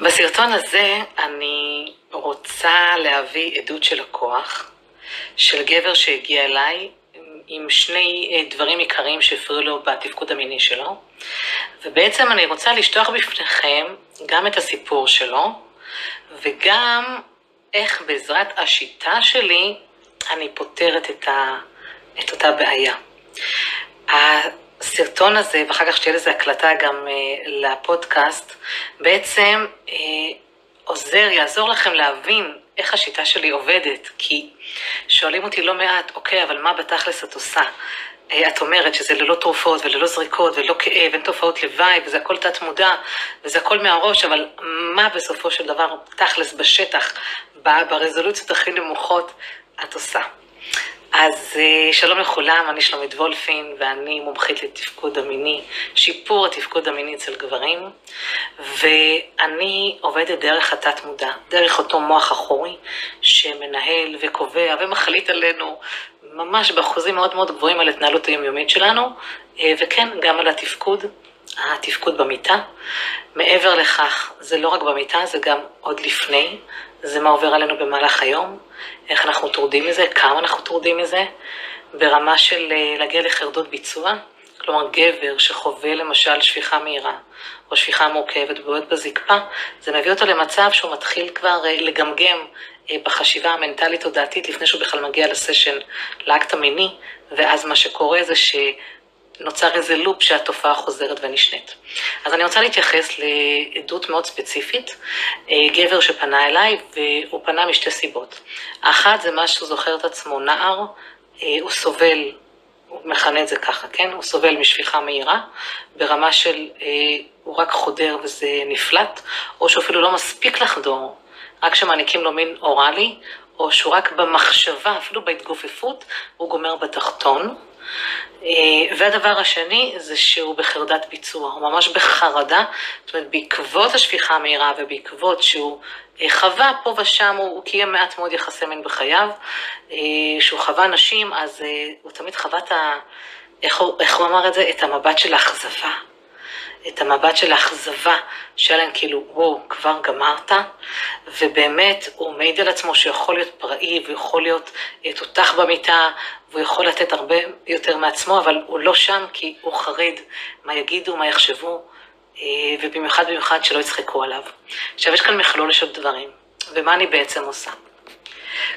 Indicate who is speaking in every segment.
Speaker 1: בסרטון הזה אני רוצה להביא עדות של לקוח, של גבר שהגיע אליי עם שני אה, דברים עיקריים שהפריעו לו בתפקוד המיני שלו, ובעצם אני רוצה לשטוח בפניכם גם את הסיפור שלו, וגם איך בעזרת השיטה שלי אני פותרת את, ה, את אותה בעיה. הסרטון הזה, ואחר כך שתהיה לזה הקלטה גם uh, לפודקאסט, בעצם uh, עוזר, יעזור לכם להבין איך השיטה שלי עובדת, כי שואלים אותי לא מעט, אוקיי, אבל מה בתכלס את עושה? Uh, את אומרת שזה ללא תרופות וללא זריקות וללא כאב, אין תופעות לוואי וזה הכל תת מודע וזה הכל מהראש, אבל מה בסופו של דבר תכלס בשטח, ברזולוציות הכי נמוכות, את עושה? אז אה, שלום לכולם, אני שלומית וולפין ואני מומחית לתפקוד המיני, שיפור התפקוד המיני אצל גברים, ואני עובדת דרך התת מודע, דרך אותו מוח אחורי שמנהל וקובע ומחליט עלינו ממש באחוזים מאוד מאוד גבוהים על התנהלות היומיומית שלנו, אה, וכן, גם על התפקוד, התפקוד במיטה. מעבר לכך, זה לא רק במיטה, זה גם עוד לפני, זה מה עובר עלינו במהלך היום, איך אנחנו טורדים מזה, כמה אנחנו טורדים מזה, ברמה של אה, להגיע לחרדות ביצוע. כלומר, גבר שחווה למשל שפיכה מהירה, או שפיכה מורכבת ובועט בזקפה, זה מביא אותו למצב שהוא מתחיל כבר אה, לגמגם אה, בחשיבה המנטלית-תודעתית לפני שהוא בכלל מגיע לסשן, לאקט המיני, ואז מה שקורה זה ש... נוצר איזה לופ שהתופעה חוזרת ונשנית. אז אני רוצה להתייחס לעדות מאוד ספציפית, אה, גבר שפנה אליי, והוא פנה משתי סיבות. האחת זה מה שהוא זוכר את עצמו נער, אה, הוא סובל, הוא מכנה את זה ככה, כן? הוא סובל משפיכה מהירה, ברמה של אה, הוא רק חודר וזה נפלט, או שהוא אפילו לא מספיק לחדור, רק כשמעניקים לו מין אוראלי, או שהוא רק במחשבה, אפילו בהתגופפות, הוא גומר בתחתון. אה, והדבר השני זה שהוא בחרדת ביצוע, הוא ממש בחרדה, זאת אומרת בעקבות השפיכה המהירה ובעקבות שהוא אה, חווה פה ושם, הוא קיים מעט מאוד יחסי מין בחייו, אה, שהוא חווה נשים, אז הוא תמיד חווה את ה... איך הוא, איך הוא אמר את זה? את המבט של האכזבה. את המבט של האכזבה, שהיה להם כאילו, וואו, כבר גמרת, ובאמת הוא מעיד על עצמו שיכול להיות פראי ויכול להיות תותח במיטה, והוא יכול לתת הרבה יותר מעצמו, אבל הוא לא שם כי הוא חרד מה יגידו, מה יחשבו, אה, ובמיוחד במיוחד שלא יצחקו עליו. עכשיו, יש כאן מכלול של דברים, ומה אני בעצם עושה?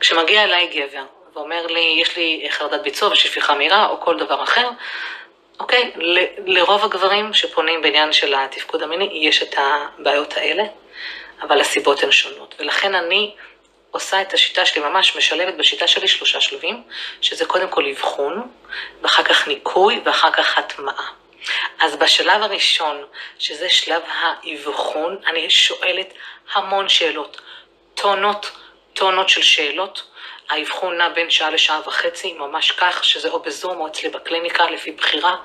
Speaker 1: כשמגיע אליי גבר ואומר לי, יש לי חרדת ביצוע ושפיכה מהירה או כל דבר אחר, אוקיי, לרוב הגברים שפונים בעניין של התפקוד המיני, יש את הבעיות האלה, אבל הסיבות הן שונות. ולכן אני עושה את השיטה שלי, ממש משלבת בשיטה שלי שלושה שלבים, שזה קודם כל אבחון, ואחר כך ניקוי, ואחר כך הטמעה. אז בשלב הראשון, שזה שלב האבחון, אני שואלת המון שאלות, טונות, טונות של שאלות. האבחון נע בין שעה לשעה וחצי, ממש כך, שזה או בזום או אצלי בקליניקה, לפי בחירה,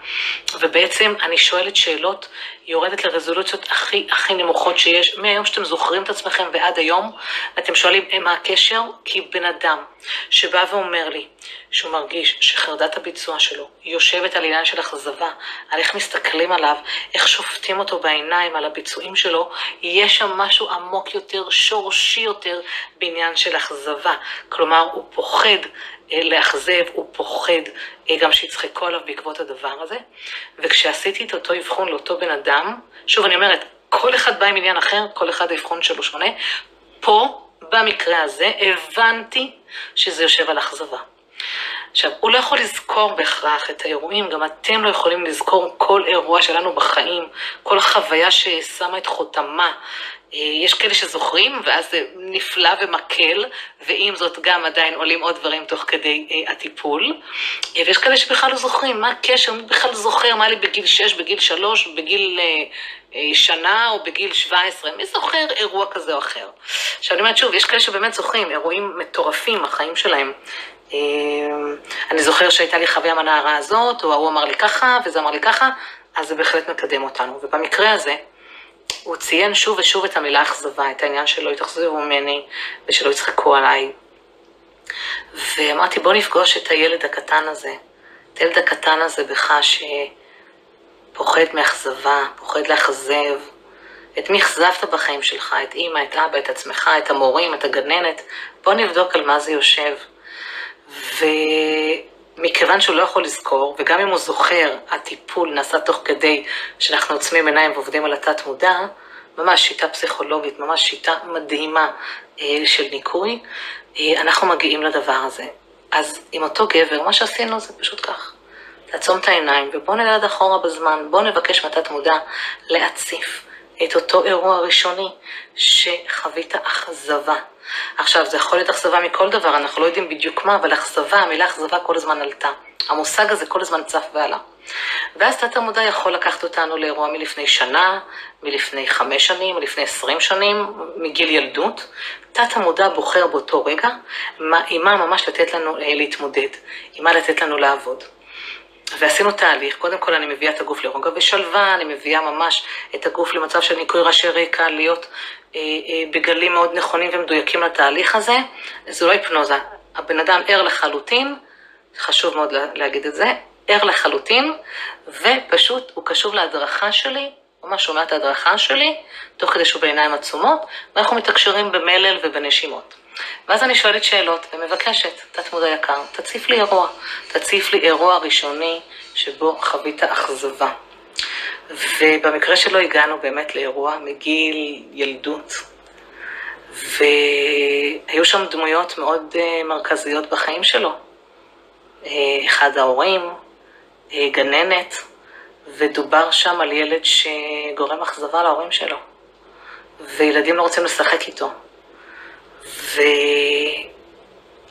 Speaker 1: ובעצם אני שואלת שאלות, יורדת לרזולוציות הכי הכי נמוכות שיש, מהיום שאתם זוכרים את עצמכם ועד היום, ואתם שואלים מה הקשר? כי בן אדם שבא ואומר לי שהוא מרגיש שחרדת הביצוע שלו יושבת על עניין של אכזבה, על איך מסתכלים עליו, איך שופטים אותו בעיניים על הביצועים שלו, יש שם משהו עמוק יותר, שורשי יותר, בעניין של אכזבה. כלומר, הוא פוחד אה, לאכזב, הוא פוחד אה, גם שיצחקו עליו בעקבות הדבר הזה. וכשעשיתי את אותו אבחון לאותו בן אדם, שוב, אני אומרת, כל אחד בא עם עניין אחר, כל אחד האבחון שלו שונה. פה, במקרה הזה, הבנתי שזה יושב על אכזבה. עכשיו, הוא לא יכול לזכור בהכרח את האירועים, גם אתם לא יכולים לזכור כל אירוע שלנו בחיים, כל חוויה ששמה את חותמה. אה, יש כאלה שזוכרים, ואז זה נפלא ומקל, ועם זאת גם עדיין עולים עוד דברים תוך כדי אה, הטיפול. אה, ויש כאלה שבכלל לא זוכרים, מה הקשר, מי בכלל זוכר מה לי בגיל 6, בגיל 3, בגיל שנה או בגיל 17, מי זוכר אירוע כזה או אחר? עכשיו אני אומרת שוב, יש כאלה שבאמת זוכרים אירועים מטורפים, החיים שלהם. אני זוכר שהייתה לי חוויה מהנערה הזאת, או ההוא אמר לי ככה, וזה אמר לי ככה, אז זה בהחלט מקדם אותנו. ובמקרה הזה, הוא ציין שוב ושוב את המילה אכזבה, את העניין שלא יתאכזבו ממני ושלא יצחקו עליי. ואמרתי, בוא נפגוש את הילד הקטן הזה, את הילד הקטן הזה בך שפוחד מאכזבה, פוחד לאכזב, את מי אכזבת בחיים שלך, את אימא, את אבא, את עצמך, את המורים, את הגננת, בוא נבדוק על מה זה יושב. ומכיוון שהוא לא יכול לזכור, וגם אם הוא זוכר, הטיפול נעשה תוך כדי שאנחנו עוצמים עיניים ועובדים על התת מודע, ממש שיטה פסיכולוגית, ממש שיטה מדהימה אה, של ניקוי, אה, אנחנו מגיעים לדבר הזה. אז עם אותו גבר, מה שעשינו זה פשוט כך. תעצום את העיניים ובוא נלד אחורה בזמן, בוא נבקש מתת מודע להציף את אותו אירוע ראשוני שחווית אכזבה. עכשיו, זה יכול להיות אכזבה מכל דבר, אנחנו לא יודעים בדיוק מה, אבל אכזבה, המילה אכזבה כל הזמן עלתה. המושג הזה כל הזמן צף ועלה. ואז תת המודע יכול לקחת אותנו לאירוע מלפני שנה, מלפני חמש שנים, מלפני עשרים שנים, מגיל ילדות. תת המודע בוחר באותו רגע עם מה ממש לתת לנו אה, להתמודד, עם מה לתת לנו לעבוד. ועשינו תהליך, קודם כל אני מביאה את הגוף לרוגע ושלווה, אני מביאה ממש את הגוף למצב של ניקוי ראשי רקע, להיות אה, אה, בגלים מאוד נכונים ומדויקים לתהליך הזה. זו לא היפנוזה, הבן אדם ער לחלוטין, חשוב מאוד להגיד את זה, ער לחלוטין, ופשוט הוא קשוב להדרכה שלי, ממש שומע את ההדרכה שלי, תוך כדי שהוא בעיניים עצומות, ואנחנו מתקשרים במלל ובנשימות. ואז אני שואלת שאלות ומבקשת, תת מודע יקר, תציף לי אירוע, תציף לי אירוע ראשוני שבו חווית אכזבה. ובמקרה שלו הגענו באמת לאירוע מגיל ילדות, והיו שם דמויות מאוד אה, מרכזיות בחיים שלו. אה, אחד ההורים, אה, גננת, ודובר שם על ילד שגורם אכזבה להורים שלו, וילדים לא רוצים לשחק איתו.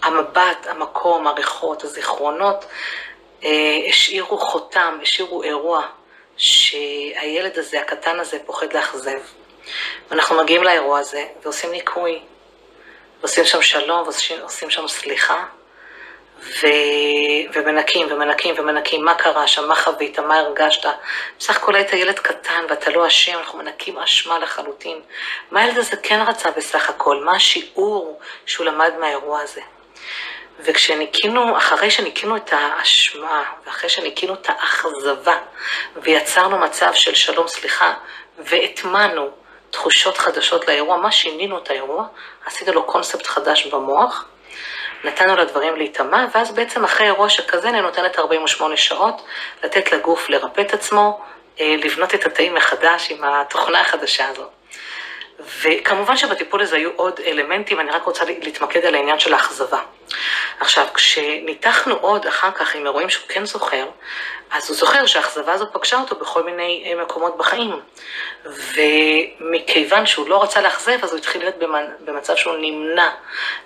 Speaker 1: והמבט, המקום, הריחות, הזיכרונות, אה, השאירו חותם, השאירו אירוע שהילד הזה, הקטן הזה, פוחד לאכזב. ואנחנו מגיעים לאירוע הזה ועושים ניקוי, ועושים שם שלום, ועושים שם סליחה, ו... ומנקים ומנקים ומנקים מה קרה שם, מה חווית, מה הרגשת. בסך הכל היית ילד קטן ואתה לא אשם, אנחנו מנקים אשמה לחלוטין. מה הילד הזה כן רצה בסך הכל? מה השיעור שהוא למד מהאירוע הזה? וכשניקינו, אחרי שניקינו את האשמה, ואחרי שניקינו את האכזבה, ויצרנו מצב של שלום, סליחה, והטמנו תחושות חדשות לאירוע, מה שינינו את האירוע? עשינו לו קונספט חדש במוח, נתנו לדברים להיטמע, ואז בעצם אחרי אירוע שכזה אני נותנת 48 שעות לתת לגוף לרפא את עצמו, אה, לבנות את התאים מחדש עם התוכנה החדשה הזאת. וכמובן שבטיפול הזה היו עוד אלמנטים, אני רק רוצה להתמקד על העניין של האכזבה. עכשיו, כשניתחנו עוד אחר כך עם אירועים שהוא כן זוכר, אז הוא זוכר שהאכזבה הזאת פגשה אותו בכל מיני אה, מקומות בחיים. ומכיוון שהוא לא רצה לאכזב, אז הוא התחיל להיות במצב שהוא נמנע.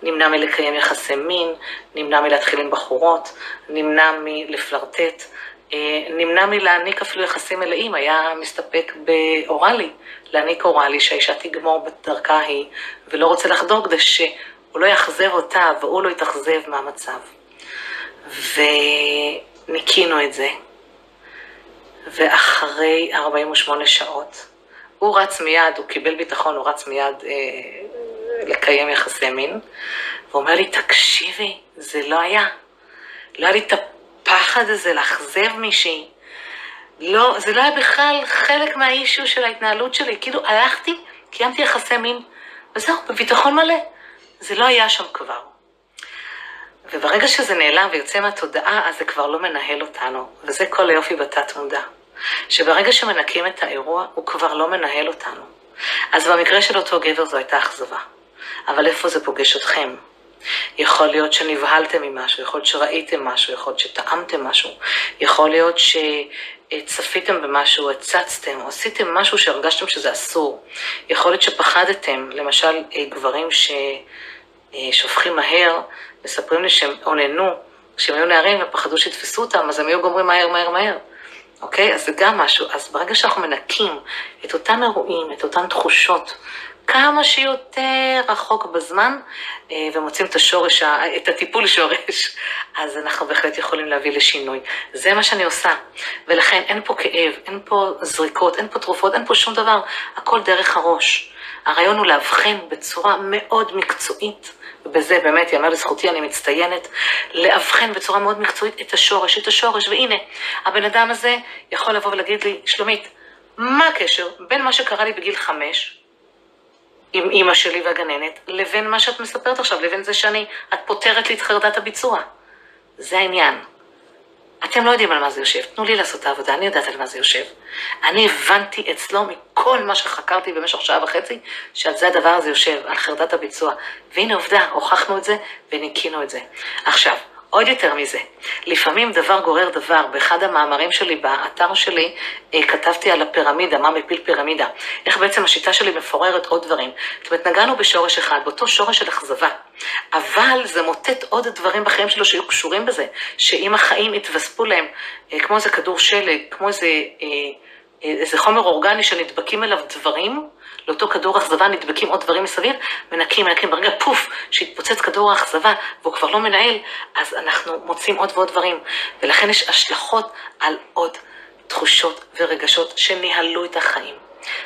Speaker 1: נמנע מלקיים יחסי מין, נמנע מלהתחיל עם בחורות, נמנע מלפלרטט. אה, נמנע מלהעניק אפילו יחסים מלאים, היה מסתפק באוראלי, להעניק אוראלי שהאישה תגמור בדרכה היא, ולא רוצה לחדור כדי שהוא לא יאכזב אותה והוא לא יתאכזב מהמצב. וניקינו את זה, ואחרי 48 שעות, הוא רץ מיד, הוא קיבל ביטחון, הוא רץ מיד אה, לקיים יחסי מין, והוא אומר לי, תקשיבי, זה לא היה. לא היה לי את הפחד הזה לאכזב מישהי. לא, זה לא היה בכלל חלק מהאישו של ההתנהלות שלי. כאילו, הלכתי, קיימתי יחסי מין, וזהו, בביטחון מלא. זה לא היה שם כבר. וברגע שזה נעלם ויוצא מהתודעה, אז זה כבר לא מנהל אותנו. וזה כל היופי בתת מודע. שברגע שמנקים את האירוע, הוא כבר לא מנהל אותנו. אז במקרה של אותו גבר זו הייתה אכזבה. אבל איפה זה פוגש אתכם? יכול להיות שנבהלתם ממשהו, יכול להיות שראיתם משהו, יכול להיות שטעמתם משהו, יכול להיות שצפיתם במשהו, הצצתם, או עשיתם משהו שהרגשתם שזה אסור. יכול להיות שפחדתם, למשל גברים ששופכים מהר, מספרים לי שהם אוננו כשהם היו נערים ופחדו שיתפסו אותם, אז הם היו גומרים מהר, מהר, מהר. אוקיי? אז זה גם משהו. אז ברגע שאנחנו מנקים את אותם אירועים, את אותן תחושות, כמה שיותר רחוק בזמן, אה, ומוצאים את השורש, את הטיפול שורש, אז אנחנו בהחלט יכולים להביא לשינוי. זה מה שאני עושה. ולכן אין פה כאב, אין פה זריקות, אין פה תרופות, אין פה שום דבר, הכל דרך הראש. הרעיון הוא לאבחן בצורה מאוד מקצועית, ובזה באמת, יאמר לזכותי, אני מצטיינת, לאבחן בצורה מאוד מקצועית את השורש, את השורש, והנה, הבן אדם הזה יכול לבוא ולהגיד לי, שלומית, מה הקשר בין מה שקרה לי בגיל חמש, עם אימא שלי והגננת, לבין מה שאת מספרת עכשיו, לבין זה שאני, את פותרת לי את חרדת הביצוע. זה העניין. אתם לא יודעים על מה זה יושב, תנו לי לעשות את העבודה, אני יודעת על מה זה יושב. אני הבנתי אצלו מכל מה שחקרתי במשך שעה וחצי, שעל זה הדבר הזה יושב, על חרדת הביצוע. והנה עובדה, הוכחנו את זה וניקינו את זה. עכשיו, עוד יותר מזה, לפעמים דבר גורר דבר. באחד המאמרים שלי, באתר שלי, אה, כתבתי על הפירמידה, מה מפיל פירמידה. איך בעצם השיטה שלי מפוררת עוד דברים. זאת אומרת, נגענו בשורש אחד, באותו שורש של אכזבה. אבל זה מוטט עוד דברים בחיים שלו שיהיו קשורים בזה, שאם החיים יתווספו להם, אה, כמו איזה כדור שלג, כמו איזה, אה, איזה חומר אורגני שנדבקים אליו דברים, לאותו כדור אכזבה נדבקים עוד דברים מסביב, מנקים, מנקים, ברגע פוף, שהתפוצץ כדור האכזבה והוא כבר לא מנהל, אז אנחנו מוצאים עוד ועוד דברים. ולכן יש השלכות על עוד תחושות ורגשות שניהלו את החיים.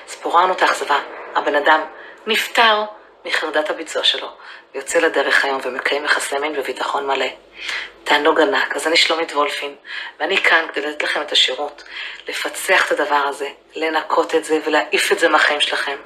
Speaker 1: אז פוררנו את האכזבה, הבן אדם נפטר מחרדת הביצוע שלו, ויוצא לדרך היום ומקיים יחסי מין בביטחון מלא. תענוג ענק. אז אני שלומית וולפין, ואני כאן כדי לתת לכם את השירות, לפצח את הדבר הזה, לנקות את זה ולהעיף את זה מהחיים שלכם.